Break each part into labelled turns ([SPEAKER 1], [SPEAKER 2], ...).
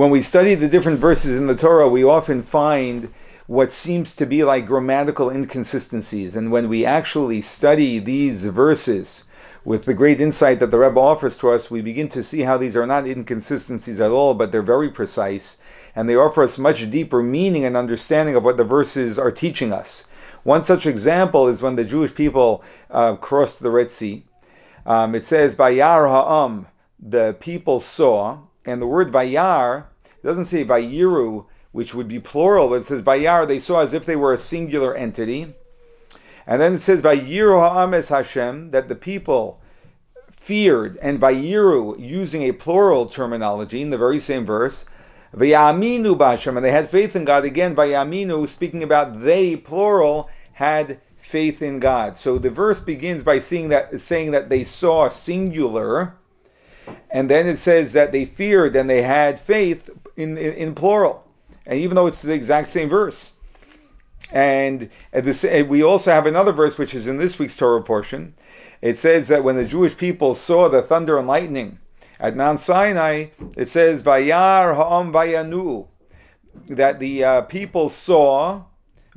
[SPEAKER 1] when we study the different verses in the Torah, we often find what seems to be like grammatical inconsistencies. And when we actually study these verses with the great insight that the Rebbe offers to us, we begin to see how these are not inconsistencies at all, but they're very precise, and they offer us much deeper meaning and understanding of what the verses are teaching us. One such example is when the Jewish people uh, crossed the Red Sea. Um, it says, Vayar ha'am, the people saw, and the word Vayar doesn't say Vayiru, which would be plural, but it says Vayar, they saw as if they were a singular entity. And then it says Vayiru ha'ames Hashem, that the people feared, and Vayiru, using a plural terminology in the very same verse, Vayaminu b'Hashem, and they had faith in God. Again, Vayaminu, speaking about they, plural, had faith in God. So the verse begins by seeing that, saying that they saw singular, and then it says that they feared and they had faith in, in, in plural. And even though it's the exact same verse. And this, we also have another verse which is in this week's Torah portion. It says that when the Jewish people saw the thunder and lightning at Mount Sinai, it says, Vayar ha'am vayanu, that the uh, people saw,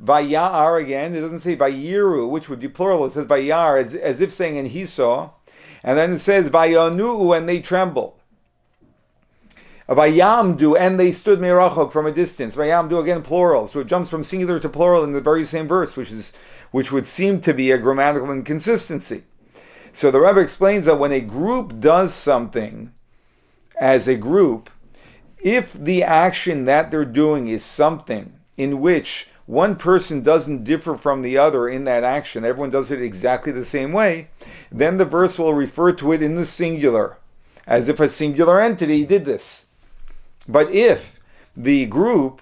[SPEAKER 1] Vayar again, it doesn't say Vayiru, which would be plural, it says Vayar, as, as if saying, and he saw. And then it says, Vayanu, and they trembled. Vayamdu, and they stood merachok from a distance. Vayamdu again plural, so it jumps from singular to plural in the very same verse, which is which would seem to be a grammatical inconsistency. So the Rebbe explains that when a group does something as a group, if the action that they're doing is something in which one person doesn't differ from the other in that action, everyone does it exactly the same way, then the verse will refer to it in the singular, as if a singular entity did this. But if the group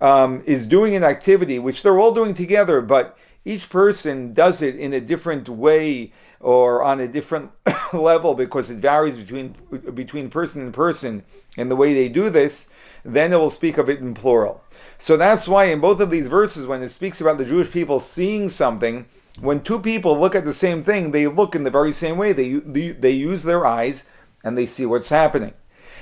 [SPEAKER 1] um, is doing an activity which they're all doing together, but each person does it in a different way or on a different level because it varies between between person and person in the way they do this, then it will speak of it in plural. So that's why in both of these verses, when it speaks about the Jewish people seeing something, when two people look at the same thing, they look in the very same way. They they, they use their eyes and they see what's happening.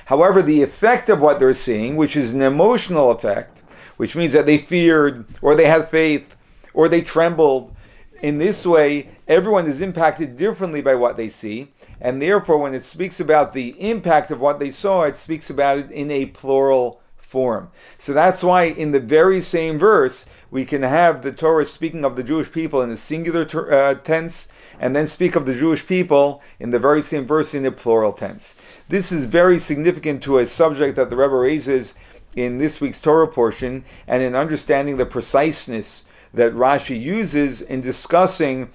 [SPEAKER 1] However, the effect of what they're seeing, which is an emotional effect, which means that they feared or they had faith or they trembled, in this way, everyone is impacted differently by what they see, and therefore, when it speaks about the impact of what they saw, it speaks about it in a plural form. So that's why in the very same verse, we can have the Torah speaking of the Jewish people in a singular uh, tense, and then speak of the Jewish people in the very same verse in a plural tense. This is very significant to a subject that the Rebbe raises in this week's Torah portion, and in understanding the preciseness that Rashi uses in discussing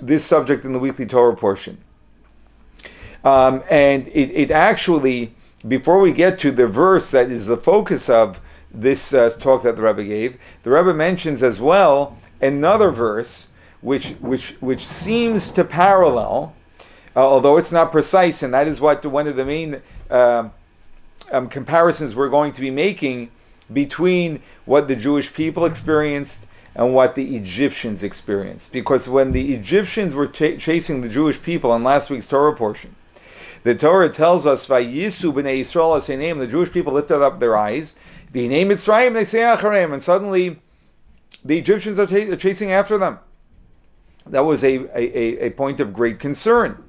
[SPEAKER 1] this subject in the weekly Torah portion. Um, and it, it actually before we get to the verse that is the focus of this uh, talk that the Rebbe gave, the Rebbe mentions as well another verse which which which seems to parallel, uh, although it's not precise, and that is what one of the main uh, um, comparisons we're going to be making between what the Jewish people experienced and what the Egyptians experienced. Because when the Egyptians were ch- chasing the Jewish people in last week's Torah portion, the Torah tells us, "Vayisu b'nei Yisrael name." The Jewish people lifted up their eyes. B'nei Mitzrayim they say acharem, and suddenly the Egyptians are, ch- chasing after them. That was a, a, a point of great concern.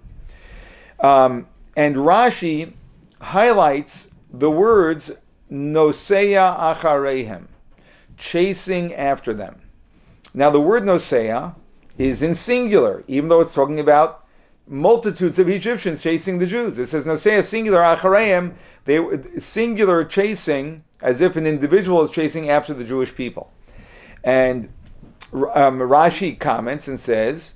[SPEAKER 1] Um, and Rashi highlights the words "noseya acharehem," chasing after them. Now, the word "noseya" is in singular, even though it's talking about multitudes of Egyptians chasing the Jews. It says, Nasea singular achareim, they singular chasing, as if an individual is chasing after the Jewish people. And um, Rashi comments and says,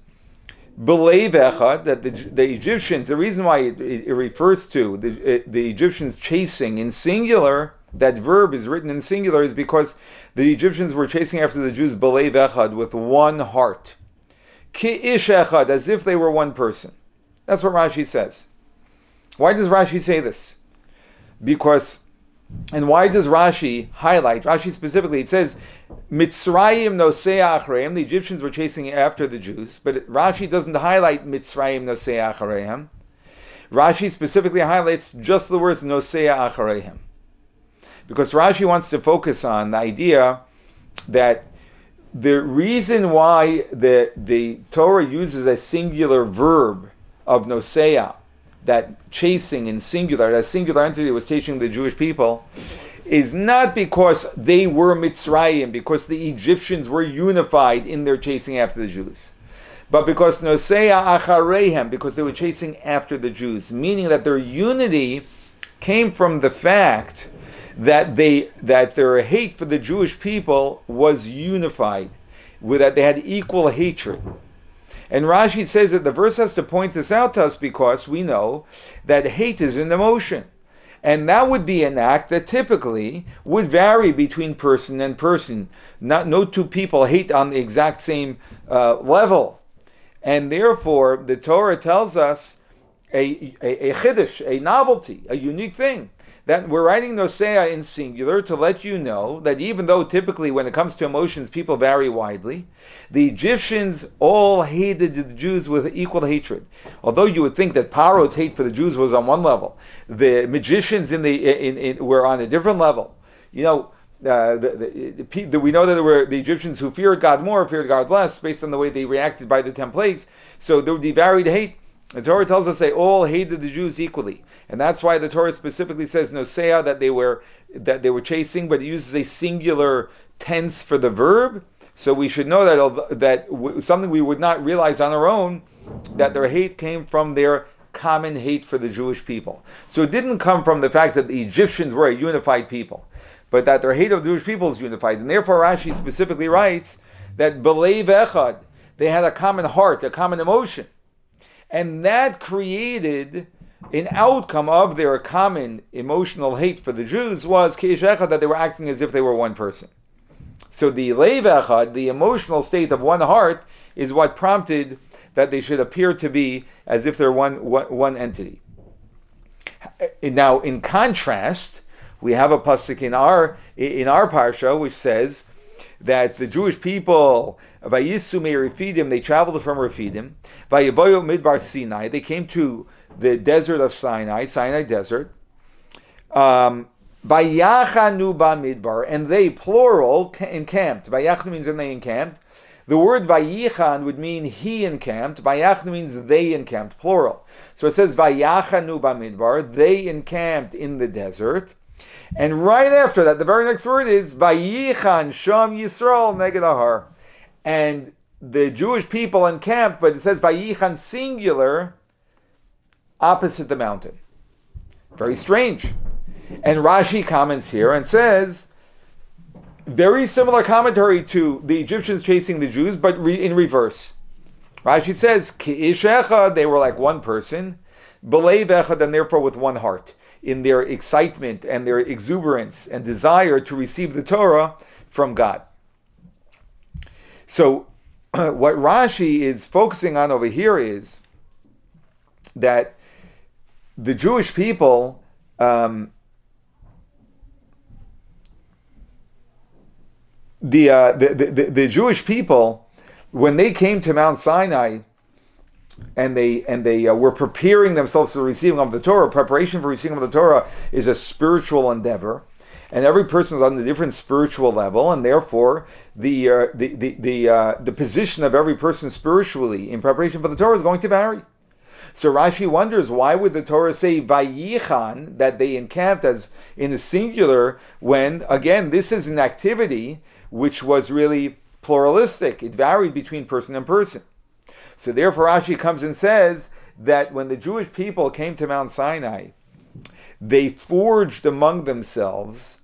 [SPEAKER 1] Believe that the, the Egyptians, the reason why it, it refers to the, the Egyptians chasing in singular, that verb is written in singular, is because the Egyptians were chasing after the Jews, Believe with one heart. Ki ish echad, as if they were one person. That's what Rashi says. Why does Rashi say this? Because, and why does Rashi highlight, Rashi specifically, it says, Mitzrayim nosea achreim, the Egyptians were chasing after the Jews, but Rashi doesn't highlight Mitzrayim nosea achreim. Rashi specifically highlights just the words nosea achareim. Because Rashi wants to focus on the idea that the reason why the, the Torah uses a singular verb of nosea, that chasing in singular, that singular entity was chasing the Jewish people, is not because they were Mitzrayim, because the Egyptians were unified in their chasing after the Jews, but because nosea acharehem, because they were chasing after the Jews, meaning that their unity came from the fact that they that their hate for the Jewish people was unified, with that they had equal hatred. And Rashi says that the verse has to point this out to us because we know that hate is an emotion. And that would be an act that typically would vary between person and person. Not no two people hate on the exact same uh, level. And therefore, the Torah tells us a, a, a chiddush, a novelty, a unique thing that we're writing Nosea in singular to let you know that even though typically when it comes to emotions people vary widely, the Egyptians all hated the Jews with equal hatred. Although you would think that Paro's hate for the Jews was on one level, the magicians in the in, in, were on a different level. You know. Uh, the, the, the, we know that there were the Egyptians who feared God more, feared God less, based on the way they reacted by the ten plagues. So there would be varied hate. The Torah tells us they all hated the Jews equally, and that's why the Torah specifically says nosea that they were that they were chasing, but it uses a singular tense for the verb. So we should know that that something we would not realize on our own that their hate came from their common hate for the Jewish people. So it didn't come from the fact that the Egyptians were a unified people, but that their hate of the Jewish people is unified. And therefore Rashi specifically writes that belev echad, they had a common heart, a common emotion. And that created an outcome of their common emotional hate for the Jews was that they were acting as if they were one person. So the levechad, the emotional state of one heart, is what prompted that they should appear to be as if they're one, one, one entity. Now, in contrast, we have a pasuk in our in our parsha which says that the Jewish people Vayisu Refidim, they traveled from Refidim. Vayivoyo Midbar Sinai, they came to the desert of Sinai, Sinai desert. Um, Vayachanu Midbar, and they, plural, encamped. Vayachnu means and they encamped. The word Vayichan would mean he encamped. Vayachnu means they encamped, plural. So it says Vayachanu Midbar, they encamped in the desert. And right after that, the very next word is Vayichan Sham Yisrael Neged and the Jewish people encamped, but it says Vayichan singular, opposite the mountain. Very strange. And Rashi comments here and says, very similar commentary to the Egyptians chasing the Jews, but re- in reverse. Rashi says, Ki'ishecha, they were like one person, Belev echad, and therefore with one heart, in their excitement and their exuberance and desire to receive the Torah from God. So, what Rashi is focusing on over here is that the Jewish people um, the, uh, the, the, the Jewish people when they came to Mount Sinai and they and they uh, were preparing themselves for receiving of the Torah. Preparation for receiving of the Torah is a spiritual endeavor and every person is on a different spiritual level, and therefore the uh, the the the, uh, the position of every person spiritually in preparation for the Torah is going to vary. So Rashi wonders why would the Torah say vayichan that they encamped as in the singular when again this is an activity which was really pluralistic. It varied between person and person. So therefore Rashi comes and says that when the Jewish people came to Mount Sinai, they forged among themselves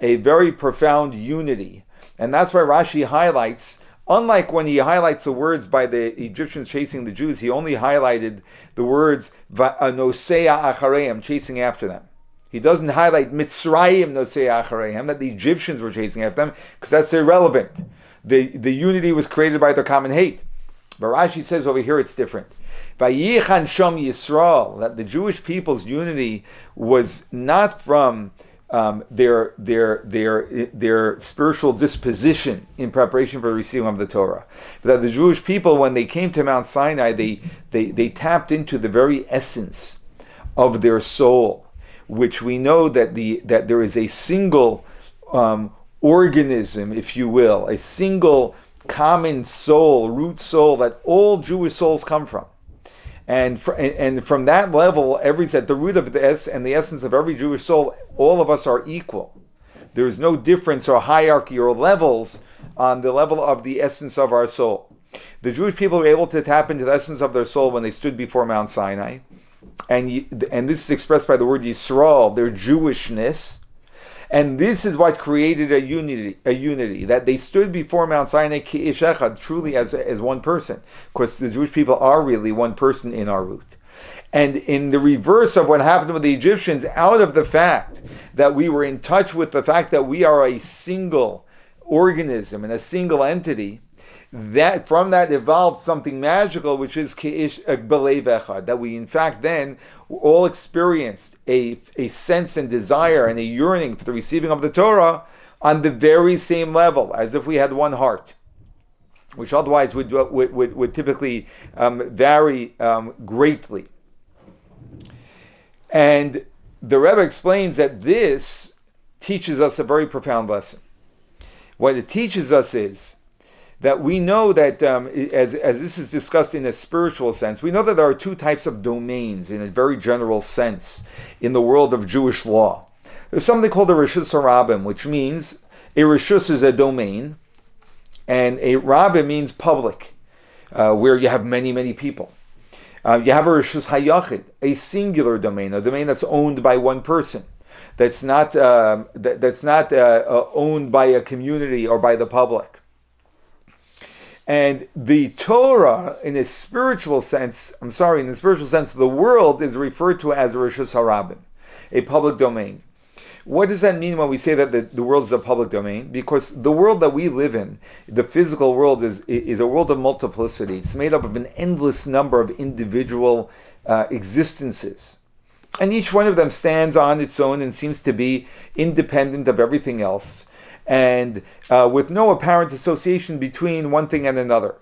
[SPEAKER 1] a very profound unity. And that's why Rashi highlights, unlike when he highlights the words by the Egyptians chasing the Jews, he only highlighted the words uh, nosea achareim, chasing after them. He doesn't highlight Mitzrayim nosea achareim, that the Egyptians were chasing after them, because that's irrelevant. The, the unity was created by their common hate. But Rashi says over here it's different. Vayichan Shom Yisrael, that the Jewish people's unity was not from um, their their their their spiritual disposition in preparation for receiving of the Torah. That the Jewish people, when they came to Mount Sinai, they they they tapped into the very essence of their soul, which we know that the that there is a single um, organism, if you will, a single common soul, root soul that all Jewish souls come from. And, for, and from that level, every at the root of the s and the essence of every Jewish soul, all of us are equal. There is no difference or hierarchy or levels on the level of the essence of our soul. The Jewish people were able to tap into the essence of their soul when they stood before Mount Sinai, and and this is expressed by the word Yisrael, their Jewishness, and this is what created a unity, a unity that they stood before Mount Sinai truly as as one person. Of course, the Jewish people are really one person in our root. And in the reverse of what happened with the Egyptians, out of the fact that we were in touch with the fact that we are a single organism and a single entity, that from that evolved something magical, which is that we in fact then all experienced a, a sense and desire and a yearning for the receiving of the Torah on the very same level, as if we had one heart, which otherwise would, would, would, would typically um, vary um, greatly. And the Rebbe explains that this teaches us a very profound lesson. What it teaches us is that we know that, um, as, as this is discussed in a spiritual sense, we know that there are two types of domains in a very general sense in the world of Jewish law. There's something called a Rishus Harabim, which means a Rishus is a domain, and a Rabbim means public, uh, where you have many, many people. Uh, you have a Rishus Hayachid, a singular domain, a domain that's owned by one person that's not uh, that, that's not uh, uh, owned by a community or by the public. And the Torah, in a spiritual sense, I'm sorry, in the spiritual sense, the world is referred to as Rishus Harabim, a public domain. What does that mean when we say that the, the world is a public domain? Because the world that we live in, the physical world, is, is a world of multiplicity. It's made up of an endless number of individual uh, existences. And each one of them stands on its own and seems to be independent of everything else and uh, with no apparent association between one thing and another.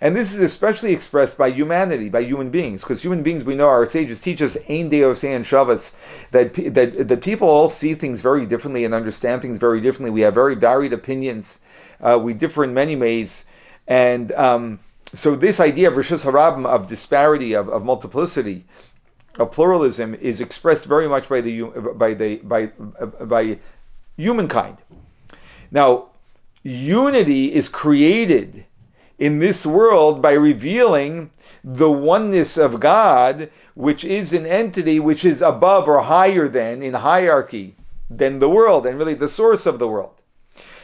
[SPEAKER 1] And this is especially expressed by humanity, by human beings, because human beings, we know our sages teach us, Ein Deus and Shavas, that, that, that people all see things very differently and understand things very differently. We have very varied opinions. Uh, we differ in many ways. And um, so this idea of Rishus Harabim, of disparity, of, of multiplicity, of pluralism, is expressed very much by the by the by by humankind. Now, unity is created in this world by revealing the oneness of God, which is an entity which is above or higher than, in hierarchy, than the world, and really the source of the world.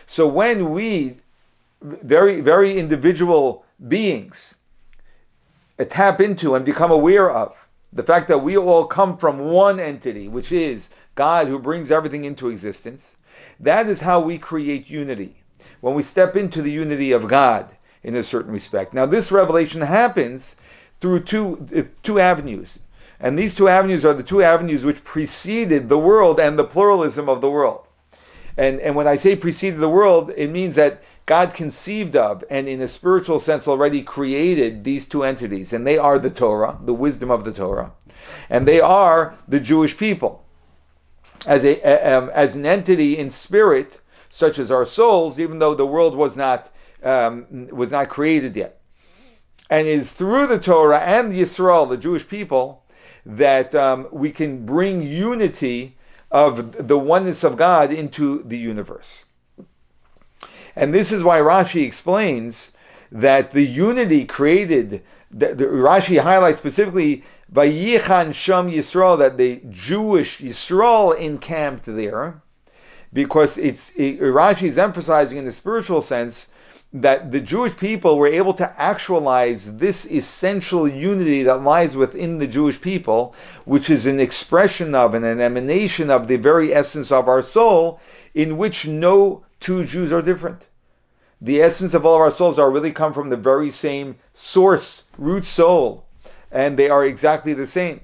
[SPEAKER 1] So when we, very, very individual beings, uh, tap into and become aware of the fact that we all come from one entity, which is God who brings everything into existence, that is how we create unity. When we step into the unity of God in a certain respect. Now, this revelation happens through two, uh, two avenues. And these two avenues are the two avenues which preceded the world and the pluralism of the world. And, and when I say preceded the world, it means that God conceived of and, in a spiritual sense, already created these two entities. And they are the Torah, the wisdom of the Torah. And they are the Jewish people as a um, as an entity in spirit, such as our souls, even though the world was not um, was not created yet, and it is through the Torah and the Yisrael, the Jewish people, that um, we can bring unity of the oneness of God into the universe. And this is why Rashi explains that the unity created. The, the Rashi highlights specifically Vayichan Sham Yisrael, that the Jewish Yisrael encamped there, because it's it, Rashi is emphasizing in the spiritual sense that the Jewish people were able to actualize this essential unity that lies within the Jewish people, which is an expression of and an emanation of the very essence of our soul, in which no two Jews are different. The essence of all of our souls are really come from the very same source, root soul and they are exactly the same.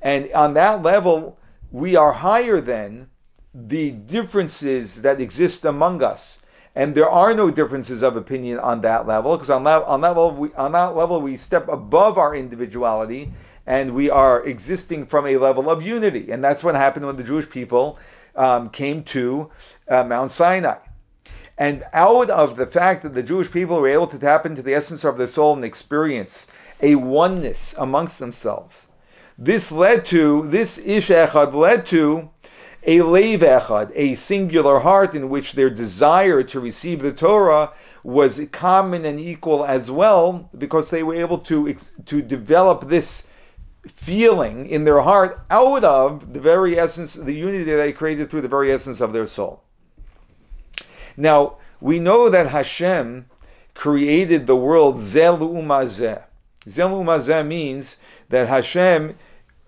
[SPEAKER 1] And on that level, we are higher than the differences that exist among us. And there are no differences of opinion on that level, because on that, on, that level, we, on that level we step above our individuality and we are existing from a level of unity. And that's what happened when the Jewish people um, came to uh, Mount Sinai. And out of the fact that the Jewish people were able to tap into the essence of their soul and experience a oneness amongst themselves, this led to, this Ish Echad led to a Lev Echad, a singular heart in which their desire to receive the Torah was common and equal as well, because they were able to, to develop this feeling in their heart out of the very essence, the unity that they created through the very essence of their soul. Now, we know that Hashem created the world Zeh Umazeh. Zeh L'umas Zeh means that Hashem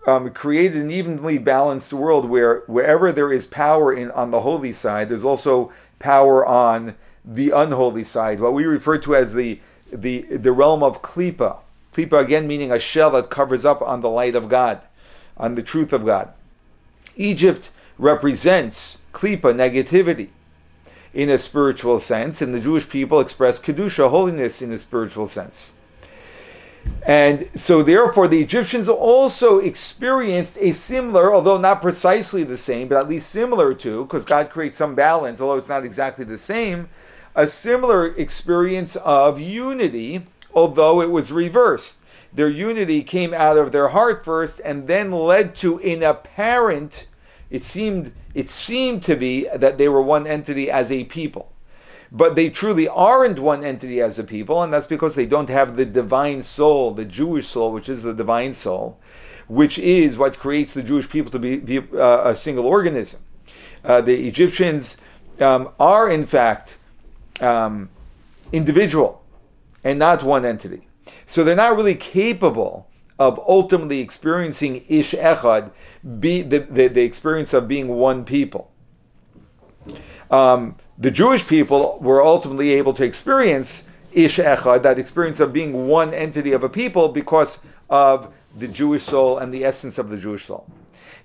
[SPEAKER 1] um, created an evenly balanced world where wherever there is power in on the holy side, there's also power on the unholy side, what we refer to as the the the realm of klipa. Klipa again meaning a shell that covers up on the light of God, on the truth of God. Egypt represents klipa, negativity, in a spiritual sense, and the Jewish people express kedusha, holiness, in a spiritual sense. And so, therefore, the Egyptians also experienced a similar, although not precisely the same, but at least similar to, because God creates some balance, although it's not exactly the same, a similar experience of unity although it was reversed. Their unity came out of their heart first and then led to an apparent it seemed it seemed to be that they were one entity as a people. But they truly aren't one entity as a people, and that's because they don't have the divine soul, the Jewish soul, which is the divine soul, which is what creates the Jewish people to be, be uh, a single organism. Uh, the Egyptians um, are, in fact, um, individual and not one entity. So they're not really capable of ultimately experiencing Ish Echad, be the, the, the experience of being one people. Um, the Jewish people were ultimately able to experience Ish Echad, that experience of being one entity of a people, because of the Jewish soul and the essence of the Jewish soul.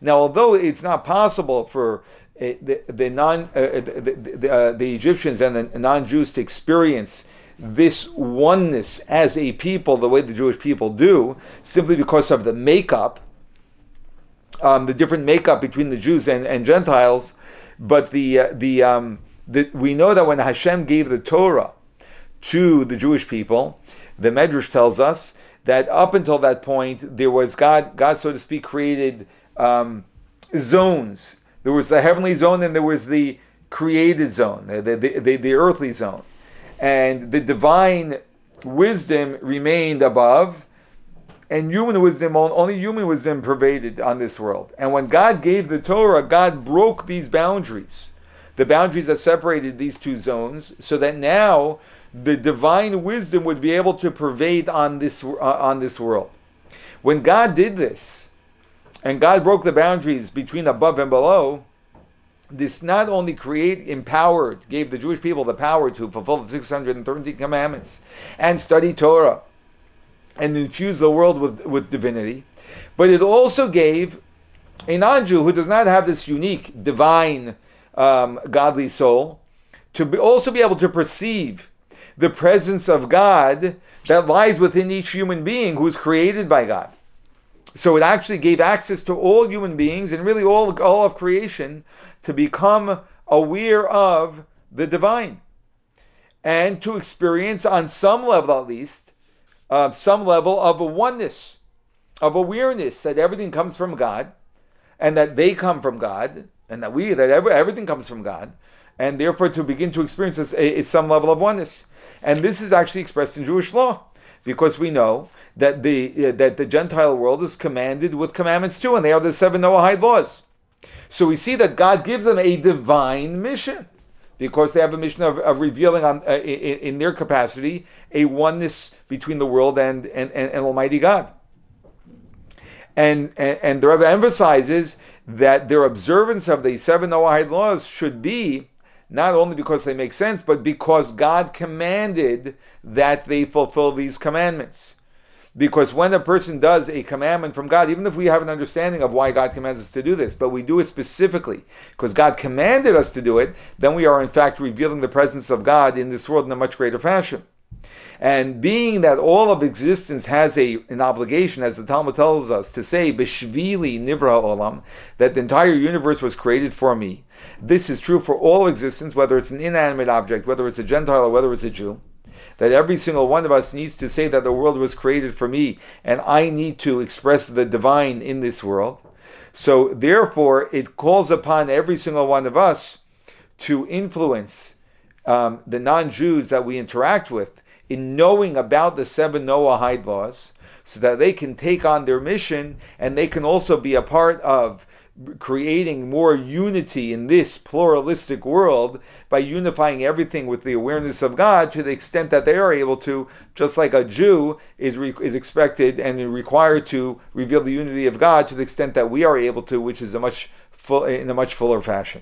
[SPEAKER 1] Now, although it's not possible for uh, the, the non uh, the, the, uh, the Egyptians and the non-Jews to experience this oneness as a people the way the Jewish people do, simply because of the makeup, um, the different makeup between the Jews and, and Gentiles. But the uh, the, um, we know that when Hashem gave the Torah to the Jewish people, the Medrash tells us that up until that point there was God, God so to speak, created um, zones. There was the heavenly zone and there was the created zone, the, the, the, the earthly zone and the divine wisdom remained above, and human wisdom, only human wisdom pervaded on this world. And when God gave the Torah, God broke these boundaries, the boundaries that separated these two zones, so that now the divine wisdom would be able to pervade on this, uh, on this world. When God did this, and God broke the boundaries between above and below, this not only create empowered gave the Jewish people the power to fulfill the 613 commandments and study Torah and infuse the world with, with divinity, but it also gave a non-Jew who does not have this unique divine um, godly soul to be, also be able to perceive the presence of God that lies within each human being who is created by God. So it actually gave access to all human beings and really all, all of creation to become aware of the divine and to experience, on some level at least, uh, some level of a oneness, of awareness that everything comes from God and that they come from God and that we, that every, everything comes from God and therefore to begin to experience this, a, some level of oneness. And this is actually expressed in Jewish law because we know that the uh, that the Gentile world is commanded with commandments too, and they are the seven Noahide laws. So we see that God gives them a divine mission because they have a mission of, of revealing on, uh, in, in, their capacity a oneness between the world and, and, and, and Almighty God. And, and, and the Rebbe emphasizes that their observance of the seven Noahide laws should be not only because they make sense, but because God commanded that they fulfill these commandments. Because when a person does a commandment from God, even if we have an understanding of why God commands us to do this, but we do it specifically because God commanded us to do it, then we are in fact revealing the presence of God in this world in a much greater fashion. And being that all of existence has a an obligation, as the Talmud tells us, to say Bishvili Nivra Olam, that the entire universe was created for me. This is true for all existence, whether it's an inanimate object, whether it's a Gentile or whether it's a Jew. That every single one of us needs to say that the world was created for me, and I need to express the divine in this world. So therefore, it calls upon every single one of us to influence um, the non-Jews that we interact with in knowing about the seven Noahide laws, so that they can take on their mission and they can also be a part of creating more unity in this pluralistic world by unifying everything with the awareness of God to the extent that they are able to, just like a Jew is, re- is expected and required to reveal the unity of God to the extent that we are able to, which is a much full, in a much fuller fashion.